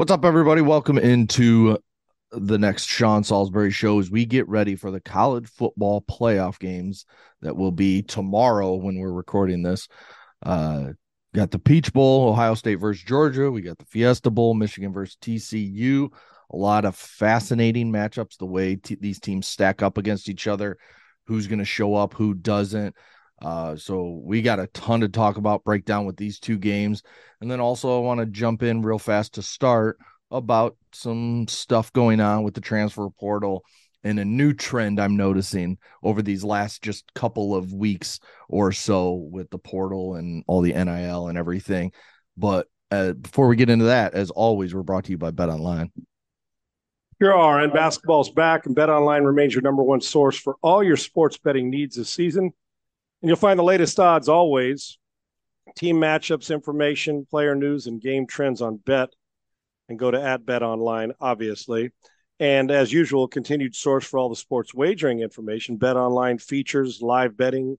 What's up, everybody? Welcome into the next Sean Salisbury show as we get ready for the college football playoff games that will be tomorrow when we're recording this. Uh, got the Peach Bowl, Ohio State versus Georgia. We got the Fiesta Bowl, Michigan versus TCU. A lot of fascinating matchups, the way t- these teams stack up against each other, who's going to show up, who doesn't. Uh, so we got a ton to talk about, breakdown with these two games. And then also, I want to jump in real fast to start about some stuff going on with the transfer portal and a new trend I'm noticing over these last just couple of weeks or so with the portal and all the NIL and everything. But uh, before we get into that, as always, we're brought to you by Bet Online. Here are, and basketball's back, and Bet Online remains your number one source for all your sports betting needs this season. And you'll find the latest odds always, team matchups, information, player news, and game trends on Bet. And go to at Bet Online, obviously. And as usual, continued source for all the sports wagering information. Bet Online features live betting,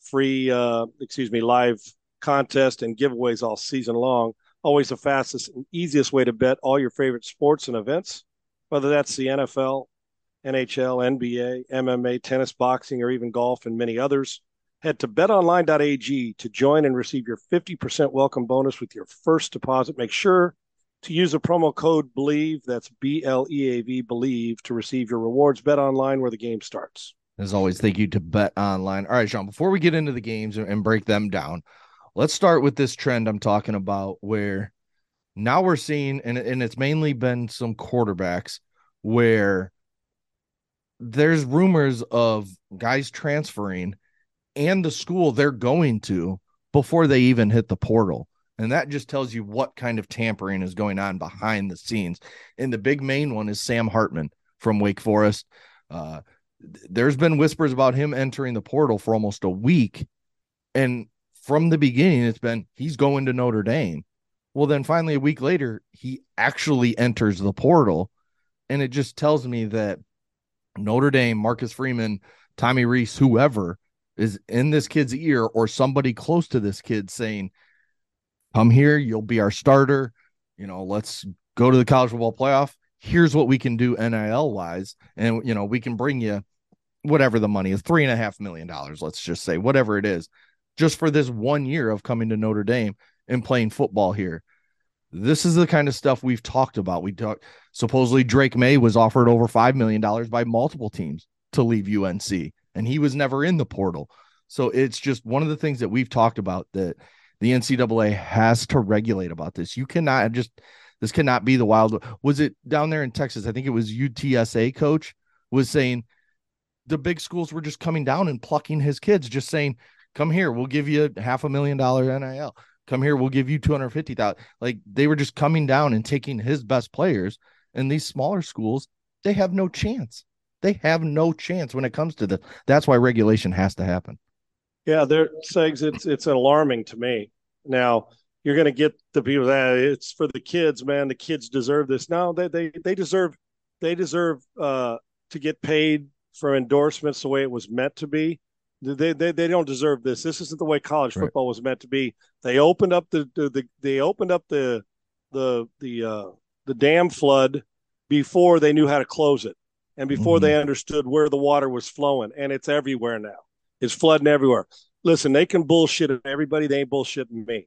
free, uh, excuse me, live contest and giveaways all season long. Always the fastest and easiest way to bet all your favorite sports and events, whether that's the NFL, NHL, NBA, MMA, tennis, boxing, or even golf and many others. Head to betonline.ag to join and receive your 50% welcome bonus with your first deposit. Make sure to use the promo code BELIEVE, that's B L E A V, BELIEVE, to receive your rewards. Bet online where the game starts. As always, thank you to Bet Online. All right, Sean, before we get into the games and break them down, let's start with this trend I'm talking about where now we're seeing, and, and it's mainly been some quarterbacks where there's rumors of guys transferring and the school they're going to before they even hit the portal. And that just tells you what kind of tampering is going on behind the scenes. And the big main one is Sam Hartman from Wake Forest. Uh, there's been whispers about him entering the portal for almost a week. And from the beginning, it's been he's going to Notre Dame. Well, then finally, a week later, he actually enters the portal. And it just tells me that Notre Dame, Marcus Freeman, Tommy Rees, whoever is in this kid's ear or somebody close to this kid saying, come here, you'll be our starter. You know, let's go to the college football playoff. Here's what we can do NIL wise. And, you know, we can bring you whatever the money is three and a half million dollars, let's just say, whatever it is, just for this one year of coming to Notre Dame and playing football here. This is the kind of stuff we've talked about. We talked supposedly Drake Maye was offered over five million dollars by multiple teams to leave UNC, and he was never in the portal. So it's just one of the things that we've talked about that the NCAA has to regulate about this. You cannot just this cannot be the wild. Was it down there in Texas? I think it was UTSA coach was saying the big schools were just coming down and plucking his kids, just saying, "Come here, we'll give you half a million dollar NIL. Come here, we'll give you two hundred fifty thousand. Like they were just coming down and taking his best players, and these smaller schools they have no chance. They have no chance when it comes to this. That's why regulation has to happen. Yeah, there, Segs, it's it's alarming to me. Now you're going to get the people that it's for the kids, man. The kids deserve this. No, they they they deserve they deserve uh, to get paid for endorsements the way it was meant to be. They they they don't deserve this. This isn't the way college football was meant to be. They opened up the, the, the they opened up the the the uh, the dam flood before they knew how to close it and before mm-hmm. they understood where the water was flowing and it's everywhere now it's flooding everywhere. Listen, they can bullshit everybody. They ain't bullshitting me.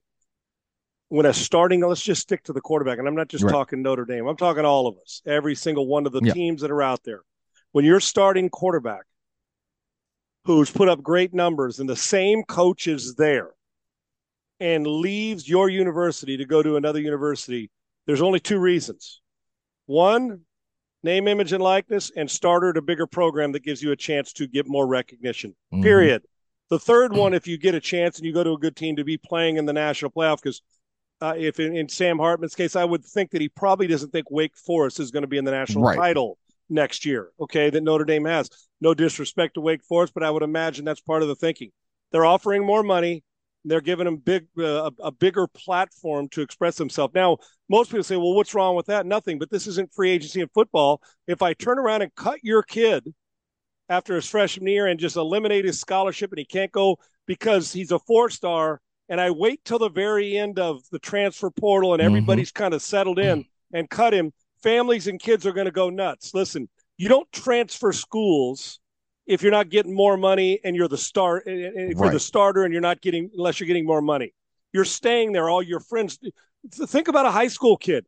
When a starting, let's just stick to the quarterback. And I'm not just right. talking Notre Dame. I'm talking all of us, every single one of the yeah. teams that are out there. When you're starting quarterback who's put up great numbers and the same coach is there and leaves your university to go to another university, there's only two reasons. One, name, image, and likeness, and starter at a bigger program that gives you a chance to get more recognition. Mm-hmm. Period. The third one, if you get a chance and you go to a good team to be playing in the national playoff, because uh, if in, in, Sam Hartman's case, I would think that he probably doesn't think Wake Forest is going to be in the national right. title next year. Okay, that Notre Dame has. No disrespect to Wake Forest, but I would imagine that's part of the thinking. They're offering more money. They're giving them big uh, a, a bigger platform to express themselves. Now, most people say, "Well, what's wrong with that?" Nothing. But this isn't free agency in football. If I turn around and cut your kid after his freshman year and just eliminate his scholarship and he can't go because he's a four star, and I wait till the very end of the transfer portal and mm-hmm. everybody's mm-hmm. kind of settled in, and cut him, families and kids are going to go nuts. Listen, you don't transfer schools if you're not getting more money and you're the start eh, eh, eh, if you're the starter and you're not getting unless you're getting more money. You're staying there. All your friends. Think about a high school kid.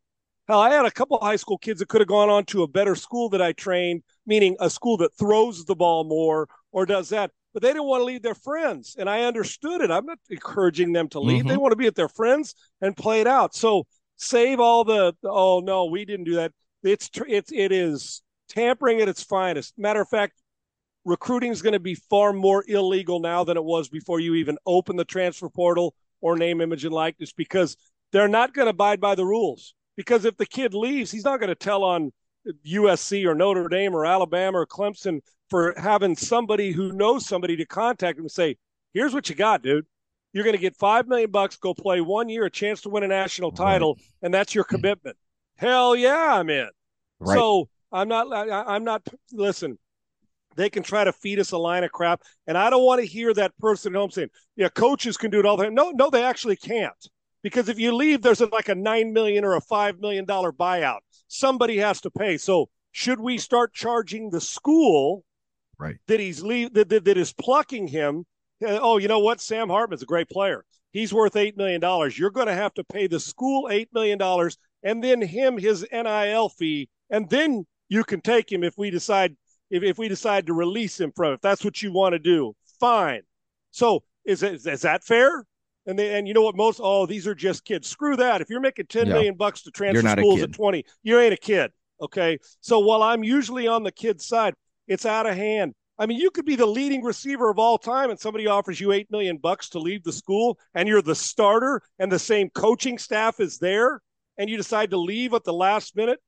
Hell, I had a couple of high school kids that could have gone on to a better school that I trained, meaning a school that throws the ball more or does that. But they didn't want to leave their friends, and I understood it. I'm not encouraging them to leave. Mm-hmm. They want to be with their friends and play it out. So save all the oh no, we didn't do that. It's it's it is tampering at its finest. Matter of fact, recruiting is going to be far more illegal now than it was before you even open the transfer portal or name, image, and likeness because they're not going to abide by the rules. Because if the kid leaves, he's not going to tell on USC or Notre Dame or Alabama or Clemson for having somebody who knows somebody to contact him and say, "Here's what you got, dude. You're going to get five million bucks, go play one year, a chance to win a national title, right. and that's your commitment." Hell yeah, I'm in. Right. So I'm not. I, I'm not. Listen, they can try to feed us a line of crap, and I don't want to hear that person at home saying, "Yeah, coaches can do it all the time." No, no, they actually can't because if you leave, there's like a nine million or a five million dollar buyout. Somebody has to pay. So should we start charging the school right that he's leave that, that, that is plucking him? Uh, oh, you know what? Sam Hartman's a great player. He's worth eight million dollars. You're going to have to pay the school eight million dollars, and then him his NIL fee, and then you can take him if we decide if, if we decide to release him from. If that's what you want to do, fine. So is, it, is that fair? And they, and you know what? Most oh, these are just kids. Screw that. If you're making ten yeah. million bucks to transfer schools at twenty, you ain't a kid. Okay. So while I'm usually on the kid side, it's out of hand. I mean, you could be the leading receiver of all time, and somebody offers you eight million bucks to leave the school, and you're the starter, and the same coaching staff is there, and you decide to leave at the last minute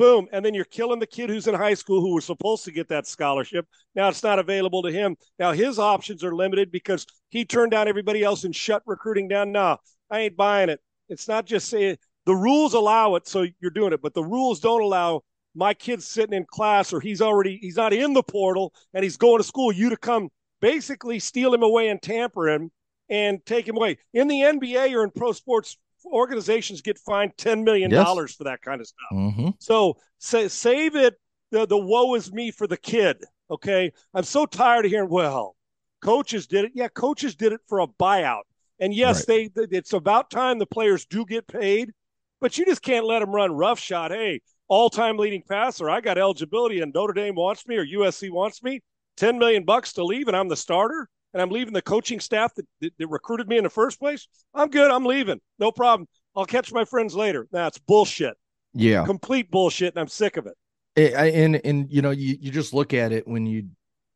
boom. And then you're killing the kid who's in high school who was supposed to get that scholarship. Now it's not available to him. Now his options are limited because he turned down everybody else and shut recruiting down. No i ain't buying it. It's not just saying the rules allow it so you're doing it but the rules don't allow my kid's sitting in class or he's already he's not in the portal and he's going to school you to come basically steal him away and tamper him and take him away. In the nba or in pro sports organizations get fined $10 million yes. for that kind of stuff. Mm-hmm. So say, save it. The, the woe is me for the kid. Okay. I'm so tired of hearing, well, coaches did it. Yeah. Coaches did it for a buyout. And yes, right. they, it's about time the players do get paid, but you just can't let them run roughshod. Hey, all time leading passer. I got eligibility and Notre Dame wants me or USC wants me. 10 million bucks to leave and I'm the starter and I'm leaving the coaching staff that, that, that, recruited me in the first place, I'm good. I'm leaving. No problem. I'll catch my friends later. That's bullshit. Yeah. Complete bullshit. And I'm sick of it. it and, and, you know, you, you just look at it when you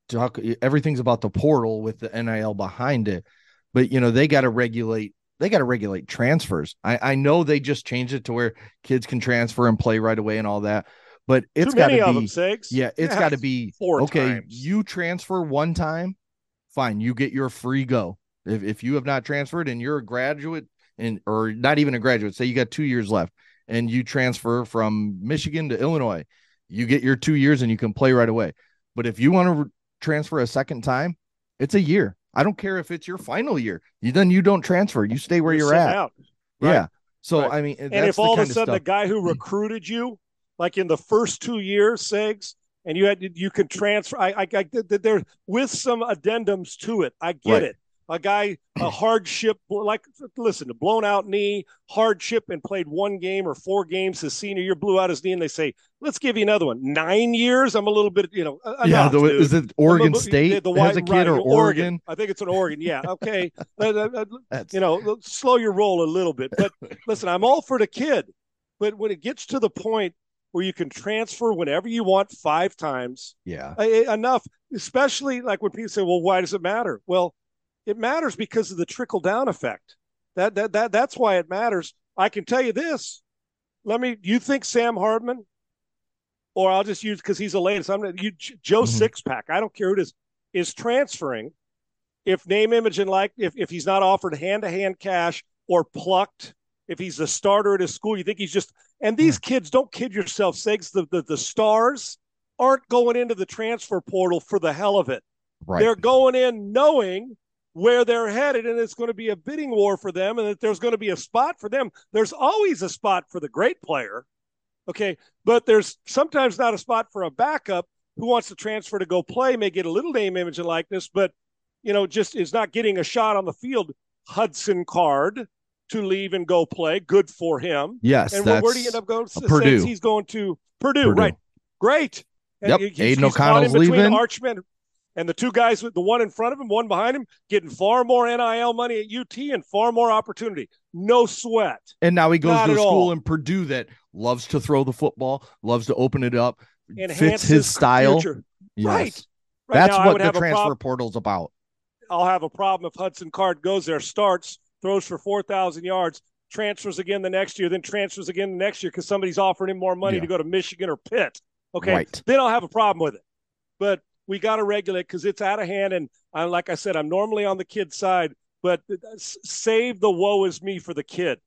talk, everything's about the portal with the NIL behind it. But, you know, they got to regulate they got to regulate transfers. I, I know they just changed it to where kids can transfer and play right away and all that, but it's got to be them, yeah, it's yeah, got to be four. okay. Times. You transfer one time, fine, you get your free go. If, if you have not transferred and you're a graduate and or not even a graduate, say you got two years left and you transfer from Michigan to Illinois, you get your two years and you can play right away. But if you want to re- transfer a second time, it's a year. I don't care if it's your final year. You then you don't transfer. You stay where you're, you're at. Out. Right. Yeah. So right. I mean, and if all of a sudden of the guy who mm. recruited you, like in the first two years, Segs, and you had you can transfer. I, I, I there with some addendums to it. I get right. it. A guy, a hardship, like listen, a blown out knee, hardship, and played one game or four games his senior year, blew out his knee, and they say, "Let's give you another one." Nine years. I'm a little bit, you know. Enough, yeah, uh, the, is it Oregon State? The, the white, a kid right, or Oregon? Oregon? I think it's an Oregon. Yeah. Okay. you know, slow your roll a little bit. But listen, I'm all for the kid, but when it gets to the point where you can transfer whenever you want five times. Yeah. enough, especially like when people say, well, why does it matter? Well, it matters because of the trickle down effect. That, that, that, that's why it matters. I can tell you this. Let me, you think Sam Hartman, or I'll just use because he's the latest. I'm to, Joe mm-hmm. Sixpack, I don't care who it is, is transferring if name, image, and like, if, if he's not offered hand to hand cash or plucked if he's a starter at his school. You think he's just and these kids don't kid yourself, Segs. The, the the stars aren't going into the transfer portal for the hell of it. Right. They're going in knowing where they're headed, and it's going to be a bidding war for them, and that there's going to be a spot for them. There's always a spot for the great player. Okay. But there's sometimes not a spot for a backup who wants to transfer to go play, may get a little name, image, and likeness, but you know, just is not getting a shot on the field. Hudson Card to leave and go play. Good for him. Yes. And where, where do you end up going? Purdue. He's going to Purdue, Purdue. right? Great. And yep. He's, Aidan he's O'Connell's leaving. Arch Manning and the two guys with the one in front of him, one behind him, getting far more NIL money at UT and far more opportunity. No sweat. And now he goes Not to a school all. in Purdue that loves to throw the football, loves to open it up, Enhances fits his style. Yes. Right. right. That's now, what the transfer portal's about. I'll have a problem if Hudson Card goes there, starts, throws for 4,000 yards, transfers again the next year, then transfers again the next year because somebody's offering him more money yeah. to go to Michigan or Pitt. Okay. Right. Then I'll have a problem with it. But we got to regulate because it's out of hand. And I, like I said, I'm normally on the kid side, but save the woe is me for the kid.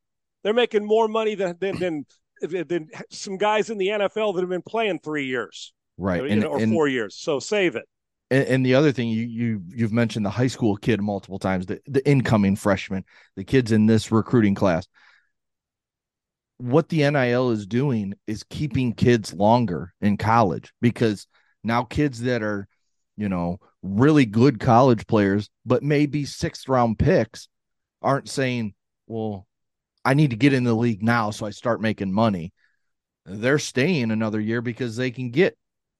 They're making more money than, than, than, than some guys in the NFL that have been playing three years. Right. You know, and, or and, four years. So save it. And, and, the other thing you you you've mentioned the high school kid multiple times, the, the incoming freshman, the kids in this recruiting class. What the NIL is doing is keeping kids longer in college because now kids that are, you know, really good college players, but maybe sixth round picks aren't saying, well, I need to get in the league now so I start making money. They're staying another year because they can get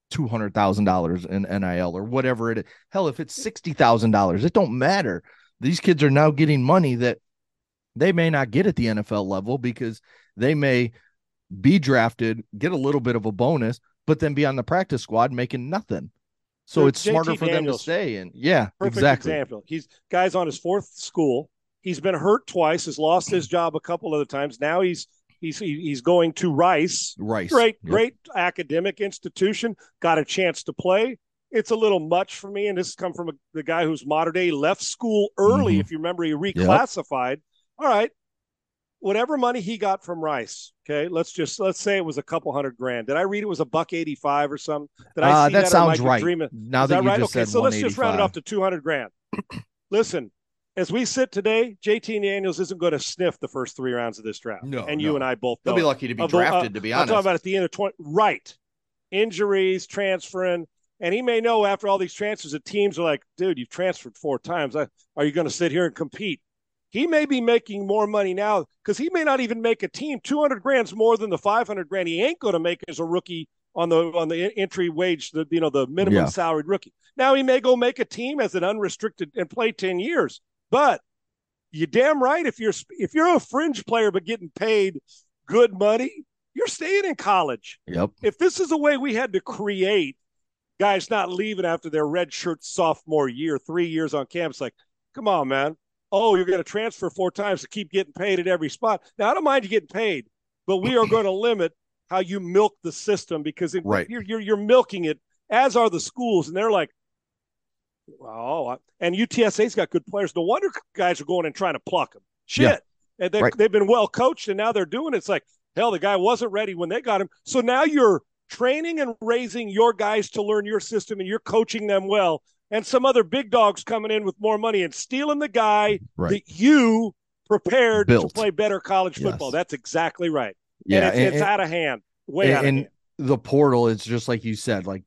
two hundred thousand dollars in NIL or whatever it is. Hell, if it's sixty thousand dollars, it don't matter. These kids are now getting money that they may not get at the NFL level because they may be drafted, get a little bit of a bonus, but then be on the practice squad making nothing. So, it's JT smarter for Daniels, them to stay. And yeah, perfect exactly. example. He's guys on his fourth school. He's been hurt twice. Has lost his job a couple of the times. Now he's He's he's going to Rice. Rice, great, yep. great academic institution. Got a chance to play. It's a little much for me, and this has come from a, the guy who's modern day left school early. Mm-hmm. If you remember, he reclassified. Yep. All right, whatever money he got from Rice. Okay, let's just let's say it was a couple hundred grand. Did I read it was a buck eighty five or something? Did I uh, that, that sounds right. Now Is that, that right? okay, so let's just round it off to two hundred grand. Listen, as we sit today, JT Daniels isn't going to sniff the first three rounds of this draft. No, and no. you and I both. Know. He'll be lucky to be drafted. Uh, to be honest, I'm talking about at the end of twenty. Right, injuries, transferring, and he may know after all these transfers that teams are like, "Dude, you've transferred four times. Are you going to sit here and compete?" He may be making more money now because he may not even make a team. Two hundred grand's more than the five hundred grand he ain't going to make as a rookie on the on the entry wage, the you know the minimum yeah. salaried rookie. Now he may go make a team as an unrestricted and play ten years, but you damn right. If you're if you're a fringe player but getting paid good money, you're staying in college. Yep. If this is a way we had to create guys not leaving after their red shirt sophomore year, three years on campus, like, come on, man. Oh, you're going to transfer four times to keep getting paid at every spot. Now, I don't mind you getting paid, but we are going to limit how you milk the system because it, right. you're, you're, you're milking it, as are the schools. And they're like, Oh, and UTSA's got good players. No wonder guys are going and trying to pluck them. Shit. Yeah. And they, right. they've been well coached, and now they're doing it. It's like, hell, the guy wasn't ready when they got him. So now you're training and raising your guys to learn your system, and you're coaching them well. And some other big dogs coming in with more money and stealing the guy right. that you prepared Built. to play better college football. Yes. That's exactly right. Yeah, and it's, and, it's out of hand. Way and, out of hand. the portal is just like you said, like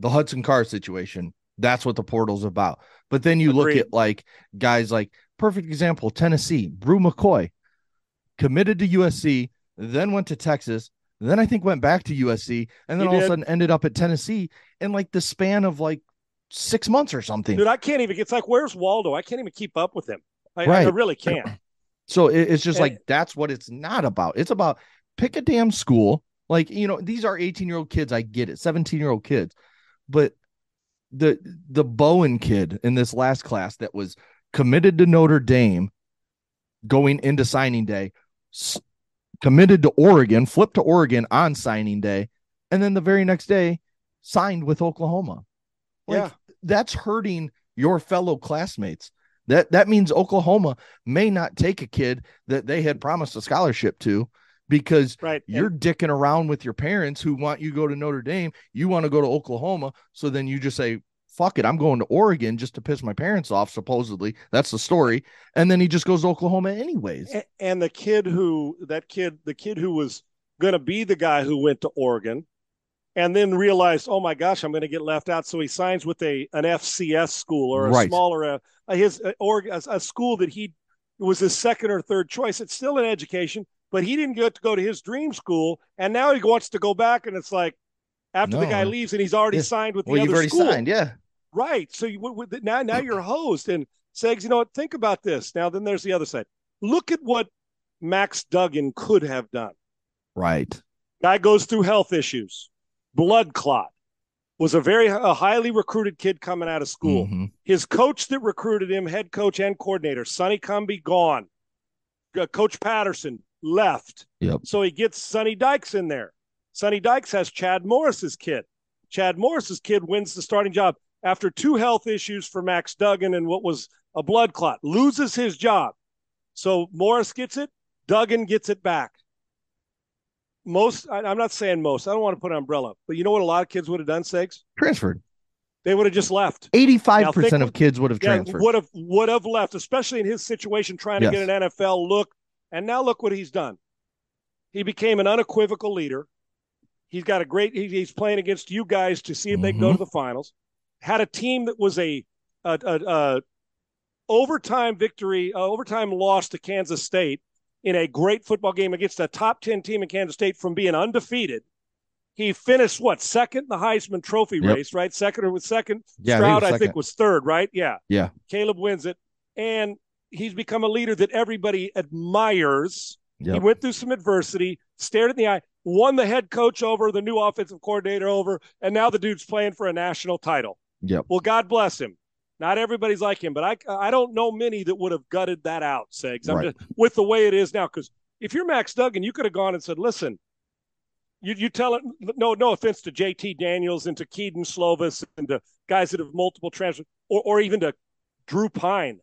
the Hudson Card situation that's what the portal's about. But then you Agreed. look at like guys like perfect example, Tennessee, Bru McCoy, committed to USC, then went to Texas, then I think went back to USC, and then he all did. of a sudden ended up at Tennessee in like the span of like six months or something. Dude, I can't even. It's like where's Waldo? I can't even keep up with him. I, right. I really can't. So it's just and, like that's what it's not about. It's about pick a damn school. Like you know, these are eighteen year old kids. I get it, seventeen year old kids, but the the Bowen kid in this last class that was committed to Notre Dame going into signing day, s- committed to Oregon, flipped to Oregon on signing day, and then the very next day signed with Oklahoma. Like, yeah, that's hurting your fellow classmates. That that means Oklahoma may not take a kid that they had promised a scholarship to because right. you're and, dicking around with your parents who want you to go to Notre Dame. You want to go to Oklahoma. So then you just say, fuck it, I'm going to Oregon just to piss my parents off, supposedly. That's the story. And then he just goes to Oklahoma anyways. And, the kid who, that kid, the kid who was going to be the guy who went to Oregon and then realized, oh my gosh, I'm going to get left out. So he signs with a an FCS school or a right. smaller uh, his uh, or a, a, school that he was his second or third choice. It's still an education, but he didn't get to go to his dream school, and now he wants to go back, and it's like after no. the guy leaves and he's already yeah. signed with the well, other school. Signed, yeah, right. So you, now now you're hosed and Segs. You know what? Think about this. Now then, there's the other side. Look at what Max Duggan could have done. Right. Guy goes through health issues blood clot. Was a very a highly recruited kid coming out of school. Mm-hmm. His coach that recruited him, head coach and coordinator, Sonny Cumbie, gone. Uh, coach Patterson left. Yep. So he gets Sonny Dykes in there. Sonny Dykes has Chad Morris's kid. Chad Morris's kid wins the starting job after two health issues for Max Duggan and what was a blood clot. Loses his job. So Morris gets it. Duggan gets it back most I, am not saying most. I don't want to put an umbrella, but you know what a lot of kids would have done, Segs? Transferred. They would have just left. 85% of kids would have yeah, transferred. Would have would have left, especially in his situation trying to get an NFL look. And now look what he's done. He became an unequivocal leader. He's got a great he's playing against you guys to see if mm-hmm. they go to mm-hmm. the finals. Had a team that was a a, a, a overtime victory, overtime loss to Kansas State in a great football game against a top 10 team in Kansas State from being undefeated. He finished what second in the Heisman Trophy yep. race, right? Second or with second. Yeah, Stroud. I think, was third, right? Yeah. Yeah. Caleb wins it. And he's become a leader that everybody admires. Yep. He went through some adversity, stared in the eye, won the head coach over, the new offensive coordinator over, and now the dude's playing for a national title. Yep. Well, God bless him. Not everybody's like him, but I I don't know many that would have gutted that out, Segs. Right. Just, with the way it is now, because if you're Max Duggan, you could have gone and said, "Listen, you you tell it." No, no offense to J.T. Daniels and to Kedon Slovis and to guys that have multiple transfers, or or even to Drew Pyne.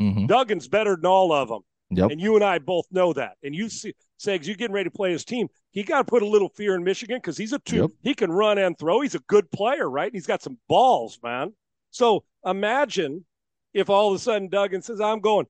Mm-hmm. Duggan's better than all of them. Yep. And you and I both know that. And you see, Segs, you're getting ready to play his team. He got to put a little fear in Michigan because he's a two. Yep. He can run and throw. He's a good player, right? He's got some balls, man. So imagine if all of a sudden Duggan says, I'm going.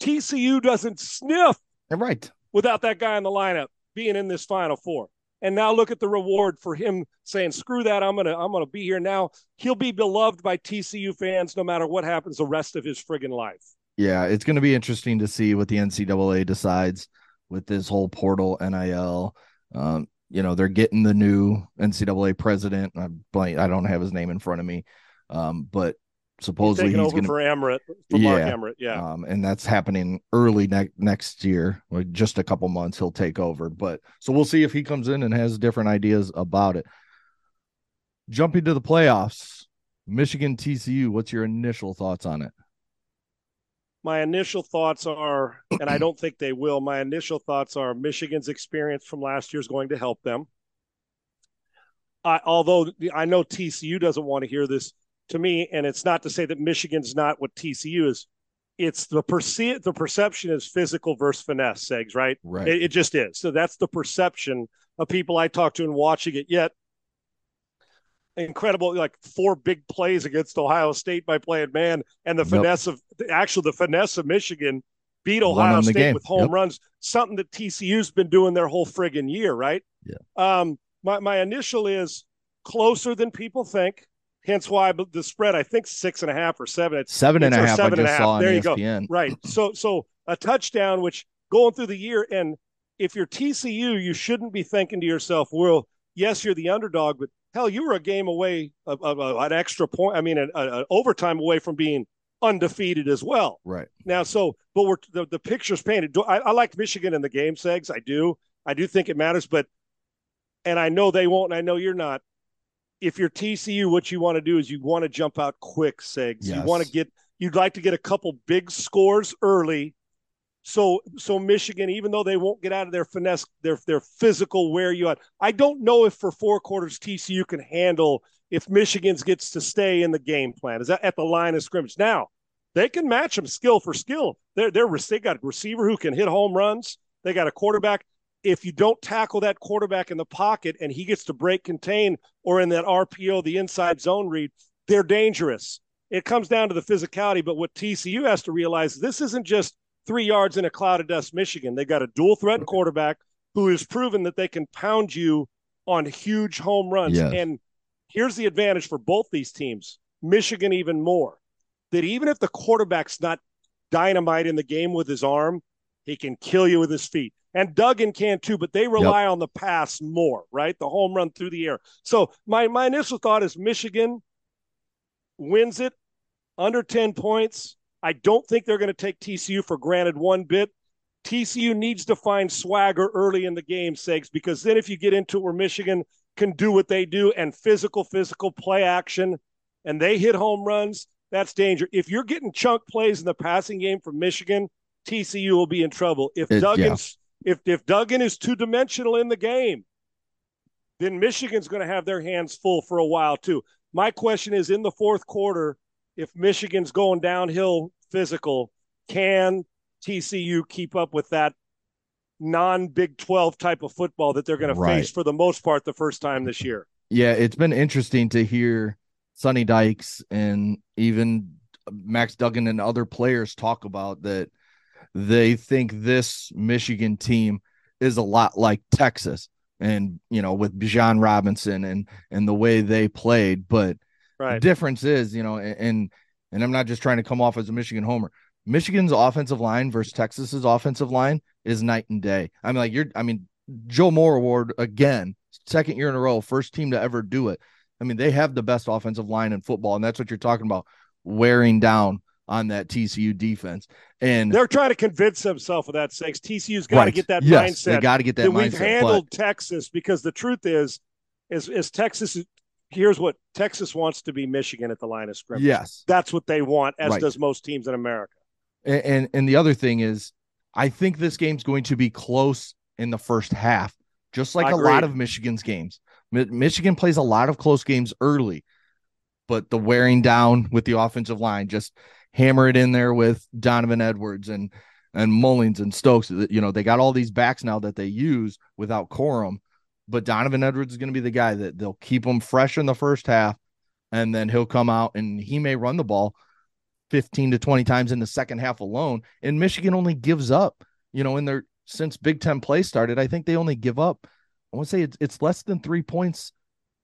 TCU doesn't sniff. Right. Without that guy in the lineup being in this final four. And now look at the reward for him saying, "Screw that! I'm gonna I'm gonna be here now." He'll be beloved by TCU fans no matter what happens the rest of his friggin' life. Yeah, it's to be interesting to see what the NCAA decides with this whole portal NIL. Um, you know, they're getting the new NCAA president. I blank, I don't have his name in front of me. Um, but supposedly he's, he's gonna, for Emmert, for yeah, Mark yeah. Um, and that's happening early ne- next year, like just a couple months, he'll take over. But so we'll see if he comes in and has different ideas about it. Jumping to the playoffs, Michigan TCU. What's your initial thoughts on it? My initial thoughts are, and I don't think they will. My initial thoughts are Michigan's experience from last year is going to help them. I, although I know TCU doesn't want to hear this, to me, and it's not to say that Michigan's not what TCU is. It's the perce- the perception is physical versus finesse, Segs, right? Right. It, it just is. So that's the perception of people I talk to and watching it. Yet, incredible, like four big plays against Ohio State by playing man, and the finesse of actually the finesse of Michigan beat Ohio State with home yep. runs, something that TCU's been doing their whole friggin' year, right? Yeah. Um, my my initial is closer than people think. Hence why the spread, I think six and a half or seven. It's, seven and a half. Seven I just saw there you ESPN. go. Right. So so a touchdown, which going through the year, and if you're TCU, you shouldn't be thinking to yourself, "Well, yes, you're the underdog, but hell, you were a game away of, of, of an extra point. I mean, an, an, overtime away from being undefeated as well. Right now, so but we're the, the picture's painted. I, I like Michigan in the game, Segs. I do. I do think it matters, but and I know they won't. And I know you're not if you're TCU, what you want to do is you want to jump out quick, Segs. Yes. You want to get you'd like to get a couple big scores early. So so Michigan, even though they won't get out of their finesse, their their physical wear you out. I don't know if for four quarters TCU can handle if Michigan's gets to stay in the game plan. Is that at the line of scrimmage? Now they can match them skill for skill. They're they're they got a receiver who can hit home runs. They got a quarterback if you don't tackle that quarterback in the pocket and he gets to break contain or in that RPO, the inside zone read, they're dangerous. It comes down to the physicality. But what TCU has to realize this isn't just three yards in a cloud of dust, Michigan. They've got a dual threat quarterback who has proven that they can pound you on huge home runs. Yes. And here's the advantage for both these teams Michigan, even more that even if the quarterback's not dynamite in the game with his arm, he can kill you with his feet. And Duggan can too, but they rely yep. on the pass more, right? The home run through the air. So my, my initial thought is Michigan wins it under 10 points. I don't think they're going to take TCU for granted one bit. TCU needs to find swagger early in the game, Segs, because then if you get into where Michigan can do what they do and physical, physical play action, and they hit home runs, that's danger. If you're getting chunk plays in the passing game from Michigan, TCU will be in trouble. If it, Duggan's yeah. if if Duggan is two dimensional in the game, then Michigan's going to have their hands full for a while too. My question is in the fourth quarter, if Michigan's going downhill physical, can TCU keep up with that non Big 12 type of football that they're going right. to face for the most part the first time this year? Yeah, it's been interesting to hear Sonny Dykes and even Max Duggan and other players talk about that they think this Michigan team is a lot like Texas and you know with Bijan Robinson and and the way they played but right. the difference is you know and and I'm not just trying to come off as a Michigan homer Michigan's offensive line versus Texas's offensive line is night and day. I mean, like you're, I mean, Joe Moore Award again, second year in a row, first team to ever do it. I mean, they have the best offensive line in football, and that's what you're talking about wearing down on that TCU defense. And they're trying to convince themselves of that six. TCU's got right. to get that yes, mindset. They got to get that, that mindset. We've handled but... Texas because the truth is, is, is Texas here's what Texas wants to be Michigan at the line of scrimmage. Yes. That's what they want, as right. does most teams in America. And, and and the other thing is, I think this game's going to be close in the first half, just like a lot of Michigan's games. Michigan plays a lot of close games early, but the wearing down with the offensive line, just hammer it in there with Donovan Edwards and and Mullings and Stokes. You know, they got all these backs now that they use without Corum, but Donovan Edwards is going to be the guy that they'll keep them fresh in the first half, and then he'll come out and he may run the ball 15 to 20 times in the second half alone. And Michigan only gives up, you know, in their since Big Ten play started, I think they only give up, I want to say it's, it's less than three points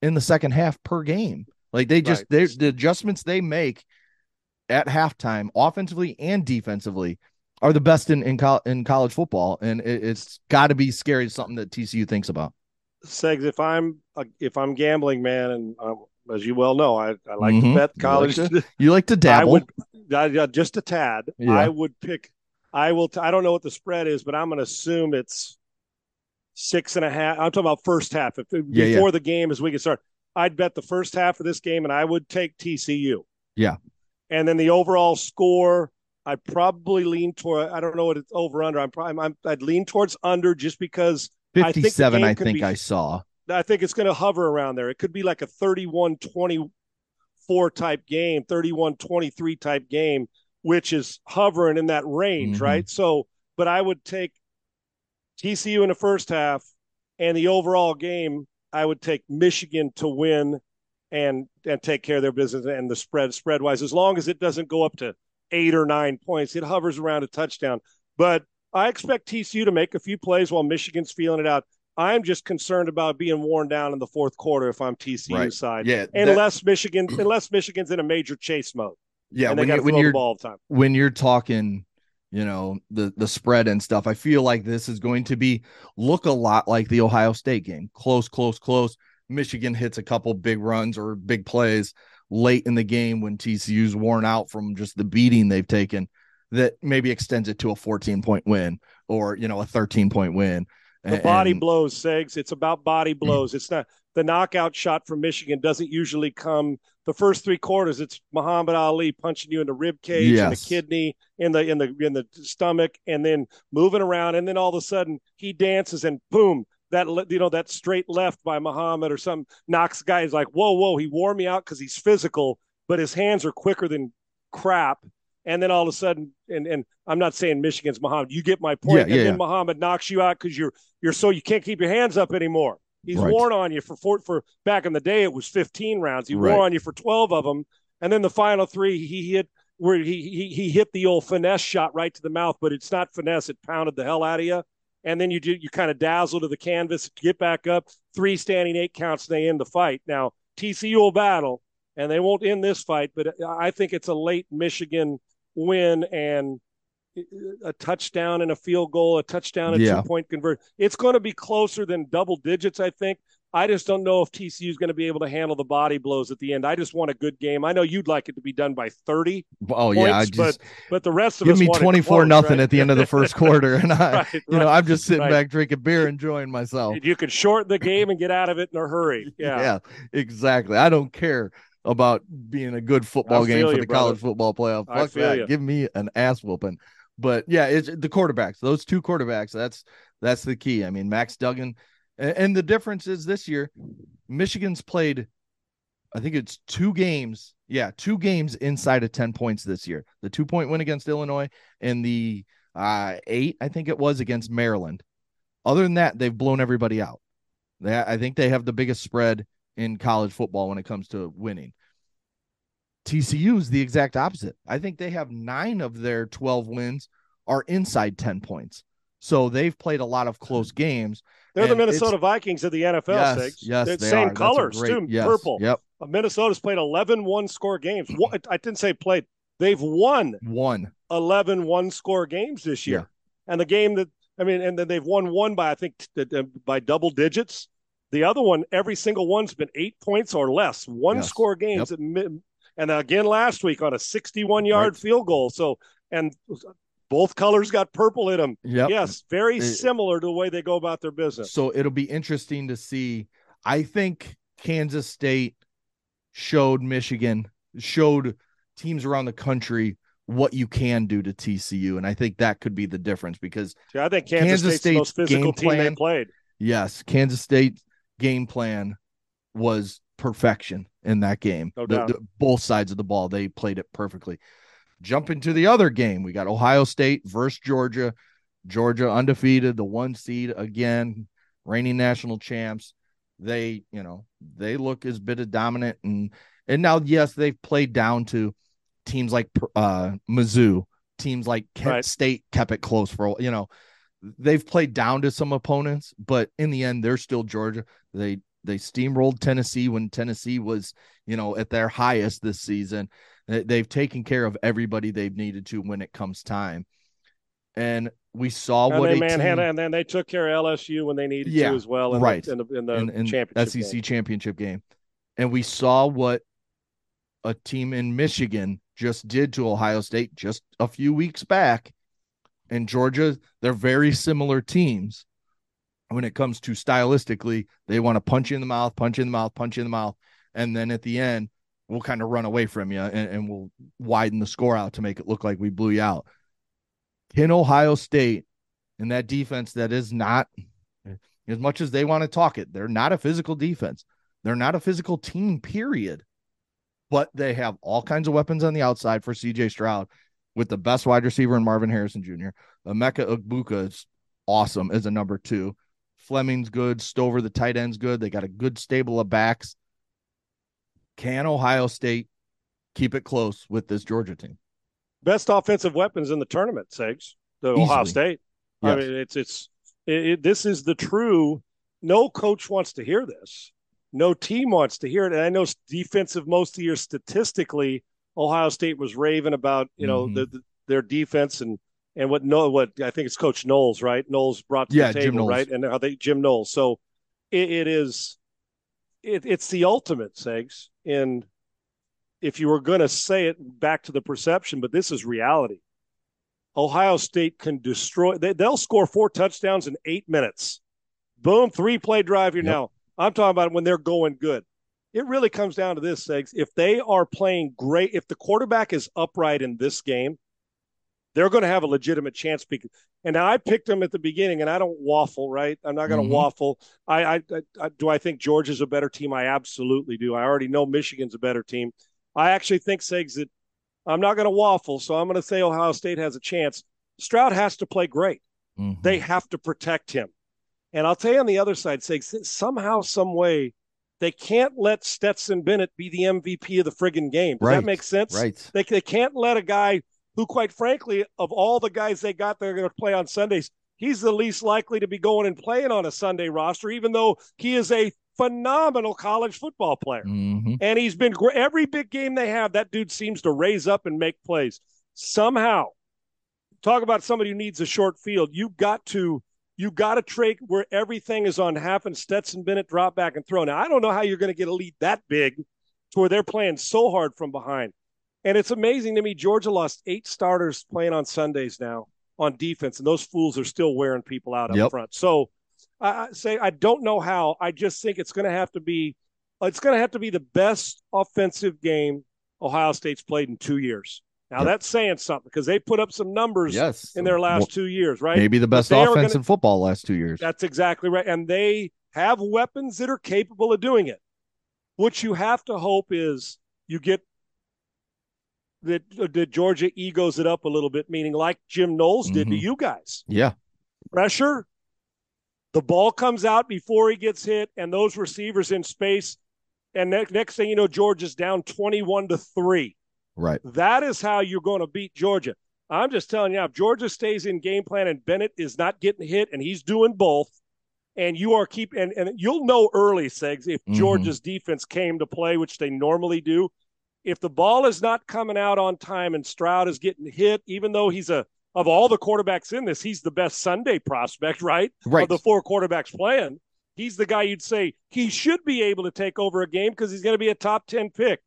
in the second half per game. Like they just, right. the adjustments they make at halftime, offensively and defensively, are the best in in, co- in college football, and it, has got to be scary. Something that TCU thinks about. Segs, if I'm uh, if I'm gambling, man, and um, as you well know, I, I like mm-hmm. to bet college. You like to, you like to dabble. I would, I, just a tad. Yeah. I would pick. I will. T- I don't know what the spread is, but I'm going to assume it's six and a half. I'm talking about first half. If yeah, before yeah. the game, as we get started, I'd bet the first half of this game, and I would take TCU. Yeah. And then the overall score, I probably lean toward. I don't know what it's over under. I'm probably. I'm, I'd lean towards under just because. 57, I think, I, think be, I saw. I think it's going to hover around there. It could be like a 31 24 type game, 31 23 type game, which is hovering in that range, mm-hmm. right? So, but I would take TCU in the first half and the overall game, I would take Michigan to win and and take care of their business and the spread spread wise as long as it doesn't go up to 8 or 9 points. It hovers around a touchdown. But I expect TCU to make a few plays while Michigan's feeling it out. I'm just concerned about being worn down in the fourth quarter if I'm TCU right. side. Yeah, unless that, Michigan, unless Michigan's in a major chase mode. Yeah, when, you, when you're when you're talking, you know the the spread and stuff, I feel like this is going to be look a lot like the Ohio State game. Close, close, close. Michigan hits a couple big runs or big plays late in the game when TCU's worn out from just the beating they've taken that maybe extends it to a 14 point win or you know a 13 point win the body and, blows, Segs. It's about body mm. blows. It's not the knockout shot from Michigan doesn't usually come the first three quarters. It's Muhammad Ali punching you in the rib cage yes. and the kidney, in the in the in the stomach, and then moving around, and then all of a sudden he dances and boom, that you know that straight left by Muhammad or some knocks guy is like whoa whoa he wore me out because he's physical, but his hands are quicker than crap and then all of a sudden, and and I'm not saying Michigan's Muhammad. You get my point. Yeah, and yeah, then yeah. Muhammad knocks you out because you're you're so you can't keep your hands up anymore. He's right. worn on you for four, for back in the day it was 15 rounds. He right. wore on you for 12 of them, and then the final three he hit where he, he he hit the old finesse shot right to the mouth, but it's not finesse. It pounded the hell out of you. And then you do you kind of dazzle to the canvas, get back up, three standing eight counts, and they end the fight. Now TCU will battle, and they won't end this fight, but uh, I think it's a late Michigan win and uh, a touchdown and a field goal, a touchdown and yeah. two point convert. It's going to be closer than double digits, I think. I just don't know if TCU is going to be able to handle the body blows at the end. I just want a good game. I know you'd like it to be done by 30. Oh points, yeah, just, but but the rest of us give us me 24 close, nothing right? at the end of the first quarter and I right, you right, know, I'm just sitting back drinking beer enjoying myself. You can shorten the game and get out of it in a hurry. Yeah. Yeah, exactly. I don't care about being a good football game for you, the brother. college football playoff. Fuck that. You. Give me an ass whooping. But yeah, it's the quarterbacks. Those two quarterbacks. That's that's the key. I mean, Max Duggan, and, the difference is this year, Michigan's played. I think it's two games. Yeah, two games inside of ten points this year. The two point win against Illinois and the uh, eight, I think it was against Maryland. Other than that, they've blown everybody out. They, I think they have the biggest spread in college football when it comes to winning. TCU is the exact opposite. I think they have nine of their 12 wins are inside 10 points. So they've played a lot of close games. They're the Minnesota Vikings of the NFL. Yes, yes, They're they same are. colors great, too, yes, purple. Yep. Uh, Minnesota's played 11 one score games. I didn't say played. They've won one 11 one score games this year. Yeah. And the game that I mean, and then they've won one by I think by double digits. The other one, every single one's been eight points or less, one yes. score games. Yep. And again last week on a 61 yard right. field goal. So, and both colors got purple in them. Yep. Yes, very it, similar to the way they go about their business. So it'll be interesting to see. I think Kansas State showed Michigan, showed teams around the country what you can do to TCU, and I think that could be the difference because I think Kansas, Kansas State's, State's most physical team plan, they played. Yes, Kansas State game plan was perfection in that game. No the, the, both sides of the ball, they played it perfectly. Jump into the other game. We got Ohio State versus Georgia. Georgia undefeated, the one seed again, reigning national champs. They, you know, they look as bit of dominant and and now yes, they've played down to teams like uh Mizzou, teams like Kent right. State kept it close for you know they've played down to some opponents, but in the end, they're still Georgia. They they steamrolled Tennessee when Tennessee was, you know, at their highest this season. They've taken care of everybody they've needed to when it comes time. And we saw and what they Manhattan, and then they took care of LSU when they needed yeah, to as well. In right the, in the, in the in, in championship SEC game. championship game, and we saw what a team in Michigan just did to Ohio State just a few weeks back. And Georgia, they're very similar teams when it comes to stylistically, they want to punch you in the mouth, punch you in the mouth, punch you in the mouth. And then at the end, we'll kind of run away from you and, and we'll widen the score out to make it look like we blew you out. Can Ohio State and that defense that is not as much as they want to talk it, they're not a physical defense. They're not a physical team, period. But they have all kinds of weapons on the outside for CJ Stroud with the best wide receiver in Marvin Harrison Jr. Emeka Egbuka is awesome as a number two. Fleming's good. Stover, the tight end's good. They got a good stable of backs. Can Ohio State keep it close with this Georgia team? Best offensive weapons in the tournament, Segs. The Easily. Ohio State. Yes. I mean, it's it's it, it, this is the true. No coach wants to hear this. No team wants to hear it. And I know defensive most of the year statistically, Ohio State was raving about you know mm-hmm. the, the, their defense and and what no what I think it's Coach Knowles, right? Knowles brought to yeah, the table, right? And how they Jim Knowles. So it, it is it, it's the ultimate, Segs. And if you were going to say it back to the perception, but this is reality. Ohio State can destroy. They, will score four touchdowns in eight minutes. Boom, three play drive. You're yep. now. I'm talking about when they're going good. It really comes down to this, Segs. If they are playing great, if the quarterback is upright in this game, they're going to have a legitimate chance. Because, and now I picked them at the beginning, and I don't waffle, right? I'm not going to mm-hmm. waffle. I, I, I, do I think Georgia's a better team? I absolutely do. I already know Michigan's a better team. I actually think Segs that I'm not going to waffle, so I'm going to say Ohio State has a chance. Stroud has to play great. Mm-hmm. They have to protect him. And I'll tell you on the other side, Segs, somehow, some way, they can't let Stetson Bennett be the MVP of the friggin' game. Does right. that make sense? Right. They, they can't let a guy – who, quite frankly, of all the guys they got, they're going to play on Sundays. he's the least likely to be going and playing on a Sunday roster, even though he is a phenomenal college football player. Mm-hmm. And he's been every big game they have, that dude seems to raise up and make plays. Somehow, talk about somebody who needs a short field. You got to you got to trade where everything is on half and Stetson Bennett drop back and throw. Now I don't know how you're going to get a lead that big to where they're playing so hard from behind. And it's amazing to me. Georgia lost eight starters playing on Sundays now on defense, and those fools are still wearing people out up Yep. front. So I say I don't know how. I just think it's going to have to be it's going to have to be the best offensive game Ohio State's played in two years. Now Yep. that's saying something because they put up some numbers Yes. in their last Well, two years, right? maybe the best offense gonna- in football last two years. That's exactly right. And they have weapons that are capable of doing it. What you have to hope is you get that, that Georgia egos it up a little bit, meaning like Jim Knowles did to Mhm. you guys. Yeah. Pressure, the ball comes out before he gets hit, and those receivers in space. And next, next thing you know, Georgia's down 21 to 3. Right. That is how you're going to beat Georgia. I'm just telling you, if Georgia stays in game plan and Bennett is not getting hit and he's doing both, and you are keep and, and you'll know early, Segs, if Mhm. Georgia's defense came to play, which they normally do. If the ball is not coming out on time and Stroud is getting hit, even though he's a of all the quarterbacks in this, he's the best Sunday prospect, right? Right. Of the four quarterbacks playing. He's the guy you'd say he should be able to take over a game because he's going to be a top 10 pick.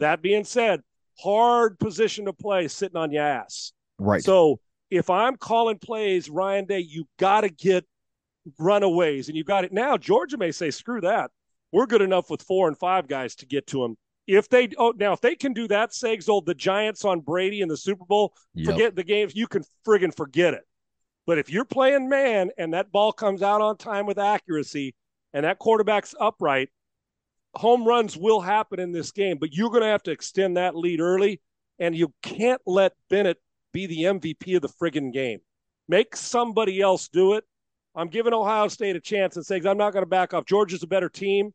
That being said, hard position to play sitting on your ass. Right. So if I'm calling plays, Ryan Day, you got to get runaways, and you got it now. Georgia may say, "Screw that, we're good enough with four and five guys to get to them." If they oh now if they can do that, Segs old the Giants on Brady in the Super Bowl, Yep. forget the games. You can friggin' forget it. But if you're playing man and that ball comes out on time with accuracy, and that quarterback's upright, home runs will happen in this game. But you're going to have to extend that lead early, and you can't let Bennett be the MVP of the friggin' game. Make somebody else do it. I'm giving Ohio State a chance and saying I'm not going to back off. Georgia's a better team.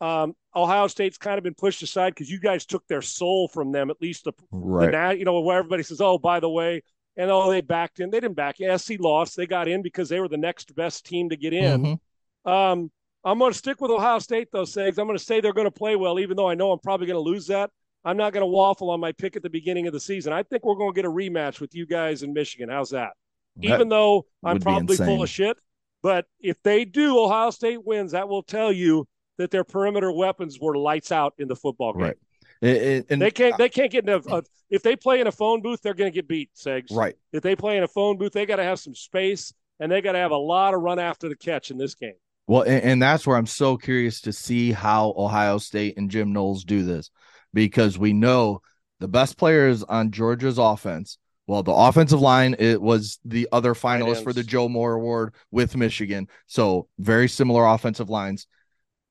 Um, Ohio State's kind of been pushed aside because you guys took their soul from them, at least the, the right. now, you know, where everybody says, "Oh, by the way," and oh, they backed in. They didn't back in. SC lost. They got in because they were the next best team to get in. Mhm. Um, I'm going to stick with Ohio State, though, Segs. I'm going to say they're going to play well, even though I know I'm probably going to lose that. I'm not going to waffle on my pick at the beginning of the season. I think we're going to get a rematch with you guys in Michigan. How's that? That even though I'm probably full of shit. But if they do, Ohio State wins. That will tell you that their perimeter weapons were lights out in the football game. Right. It- and They can't. They can't get in a, a. If they play in a phone booth, they're going to get beat. Segs. right. If they play in a phone booth, they got to have some space and they got to have a lot of run after the catch in this game. Well, and, and that's where I'm so curious to see how Ohio State and Jim Knowles do this because we know the best players on Georgia's offense. Well, the offensive line it was the other finalist for the. Joe Moore Award with Michigan, so very similar offensive lines,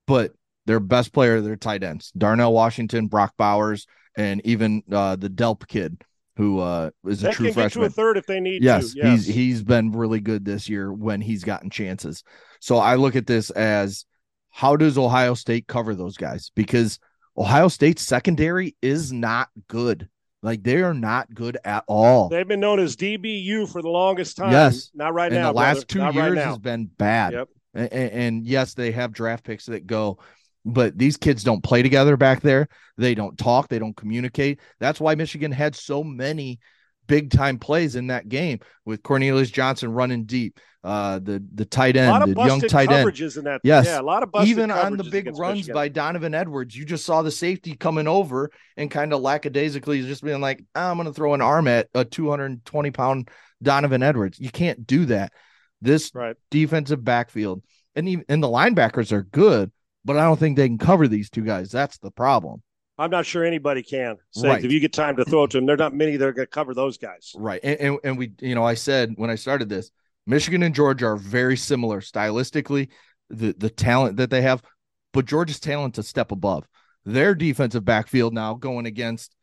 but their best player, their tight ends, Darnell Washington, Brock Bowers, and even uh, the Delp kid who uh, is a They true can get to freshman. a third if they need Yes, to. Yes, he's he's been really good this year when he's gotten chances. So I look at this as how does Ohio State cover those guys? Because Ohio State's secondary is not good. Like they are not good at all. They've been known as DBU for the longest time. Yes. not right and now. the last brother. two Not years right has been bad. Yep. And, and yes, they have draft picks that go, but these kids don't play together back there. They don't talk. They don't communicate. That's why Michigan had so many big time plays in that game with Cornelius Johnson running deep, uh, the the tight end, the young tight end. in that. Yes. yeah, a lot of busted Even on the big runs Michigan. by Donovan Edwards, you just saw the safety coming over and kind of lackadaisically just being like, "Ah, I'm going to throw an arm at a 220 pound Donovan Edwards. You can't do that. This right. defensive backfield and even and the linebackers are good, but I don't think they can cover these two guys. That's the problem. I'm not sure anybody can. Say Right. if you get time to throw it to them, they're not many that are going to cover those guys. Right. And, and and we, you know, I said when I started this, Michigan and Georgia are very similar stylistically, the the talent that they have, but Georgia's talent a step above. Their defensive backfield now going against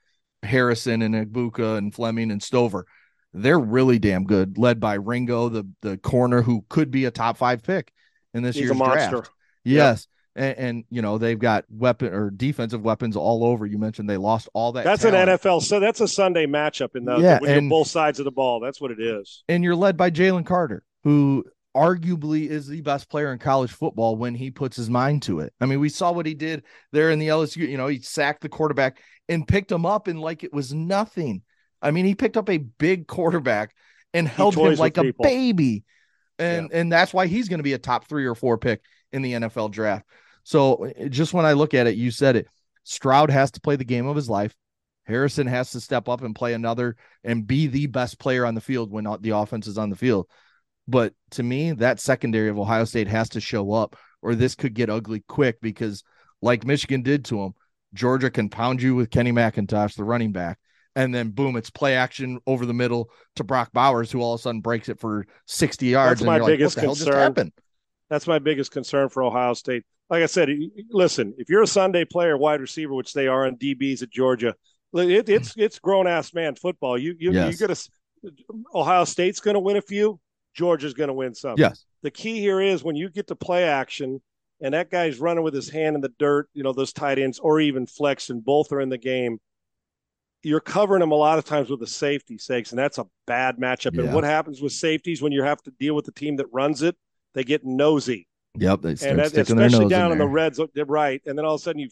Harrison and Egbuka and Fleming and Stover. They're really damn good, led by Ringo, the the corner who could be a top five pick in this He's year's a monster. draft. Yes. And, and you know, they've got weapon or defensive weapons all over. You mentioned they lost all that. That's talent. an NFL. So that's a Sunday matchup in the Yeah, you're and- both sides of the ball. That's what it is. and you're led by Jalen Carter, who arguably is the best player in college football when he puts his mind to it. I mean, we saw what he did there in the LSU. You know, he sacked the quarterback and picked him up and like it was nothing. I mean, he picked up a big quarterback and held him like a people. baby. And yeah. and that's why he's going to be a top 3 or 4 pick in the NFL draft. So eh, just when I look at it, you said it. Stroud has to play the game of his life. Harrison has to step up and play another and be the best player on the field when the offense is on the field. But to me, that secondary of Ohio State has to show up, or this could get ugly quick because, like Michigan did to them, Georgia can pound you with Kenny McIntosh, the running back, and then boom, it's play action over the middle to Brock Bowers, who all of a sudden breaks it for 60 yards. That's my biggest like, concern. That's my biggest concern for Ohio State. Like I said, listen, if you're a Sunday player, wide receiver, which they are in DBs at Georgia, it, it's hmm. it's grown ass man football. You you yes. you got to Ohio State's going to win a few. Georgia's going to win some. Yes. The key here is when you get to play action and that guy's running with his hand in the dirt, you know, those tight ends or even flex and both are in the game. You're covering them a lot of times with the safety sakes, and that's a bad matchup. Yeah. And what happens with safeties when you have to deal with the team that runs it? They get nosy. Yep, they and that, especially down in, in the reds, uh, right? And then all of a sudden you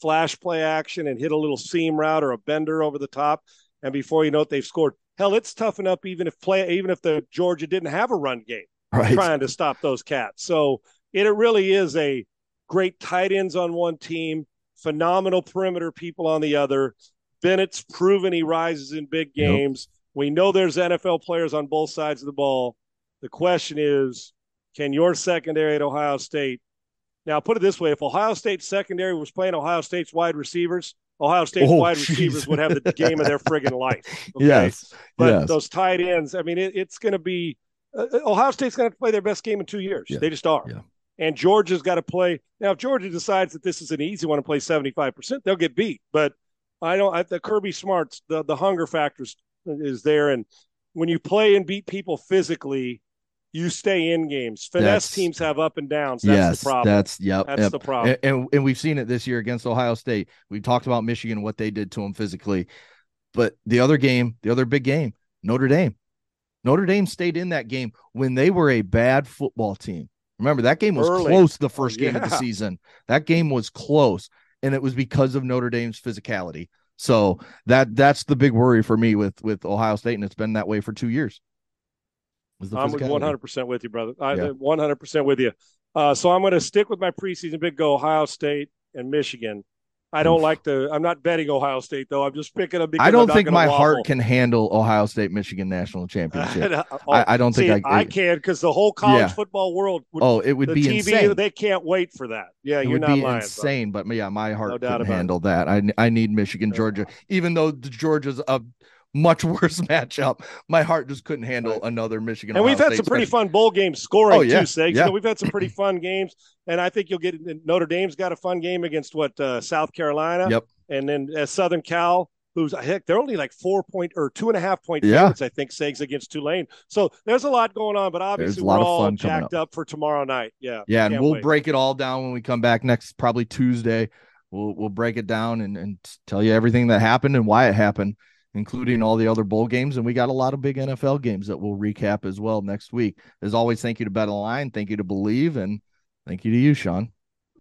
flash play action and hit a little seam route or a bender over the top, and before you know it, they've scored. Hell, it's tough enough even if play even if the Georgia didn't have a run game right. trying to stop those cats. So it, it really is a great tight ends on one team, phenomenal perimeter people on the other. Bennett's proven he rises in big games. Yep. We know there's NFL players on both sides of the ball. The question is, can your secondary at Ohio State now put it this way: if Ohio State secondary was playing Ohio State's wide receivers, Ohio State's oh, wide geez. receivers would have the game of their friggin' life. Okay? Yes, but yes. those tight ends. I mean, it, it's going to be uh, uh Ohio State's going to play their best game in two years. Yeah. They just are. Yeah. And Georgia's got to play now. If Georgia decides that this is an easy one to play seventy five percent, they'll get beat. But I don't. I, the Kirby Smarts, the the hunger factor is there, and when you play and beat people physically, you stay in games. Finesse that's, teams have up and downs. That's yes, the problem. That's yep. That's yep. the problem. And, and, and we've seen it this year against Ohio State. We talked about Michigan, what they did to them physically. But the other game, the other big game, Notre Dame. Notre Dame stayed in that game when they were a bad football team. Remember, that game was Early. close the first oh, game yeah. of the season. That game was close, and it was because of Notre Dame's physicality. So that that's the big worry for me with with Ohio State, and it's been that way for two years. I'm 100 percent with you, brother. I'm 100 percent with you. Uh, so I'm going to stick with my preseason big go Ohio State and Michigan. I don't like the. I'm not betting Ohio State though. I'm just picking them because I don't think my waffle. heart can handle Ohio State Michigan national championship. oh, I, I, don't see, think I. I can because the whole college yeah. football world. Would, oh, it would be TV, insane. They can't wait for that. Yeah, it you're would not be lying, insane. But yeah, my heart no can handle that. I I need Michigan, Georgia, even though the Georgia's a much worse matchup. My heart just couldn't handle right. another Michigan. And we've had State some pretty fun bowl games scoring oh, yeah. too, Segs. Yeah. You know, we've had some pretty fun games, and I think you'll get Notre Dame's got a fun game against what uh, South Carolina. Yep. And then uh, Southern Cal, who's heck, they're only like four point or two and a half point yeah. favorites, I think, Segs against Tulane. So there's a lot going on, but obviously we're all jacked up. up. for tomorrow night. Yeah. Yeah, and we'll wait. break it all down when we come back next, probably Tuesday. We'll we'll break it down and, and tell you everything that happened and why it happened including all the other bowl games. And we got a lot of big NFL games that we'll recap as well next week. As always, thank you to Bet Line. Thank you to Bleav. And thank you to you, Sean.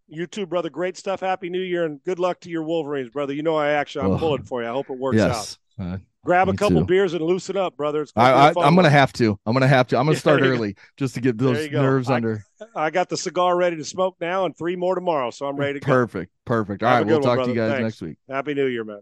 You too, brother. Great stuff. Happy New Year and good luck to your Wolverines, brother. You know I actually I'm pulling for you. I hope it works yes. out. Uh, Grab a couple too. beers and loosen up, brother. I, am gonna have to. I'm gonna have to. I'm gonna start early just to get those nerves I, under. I got the cigar ready to smoke now, and three more tomorrow, so I'm ready to go. Perfect, perfect. All right, we'll talk one, to you guys Thanks. next week. Happy New Year, man.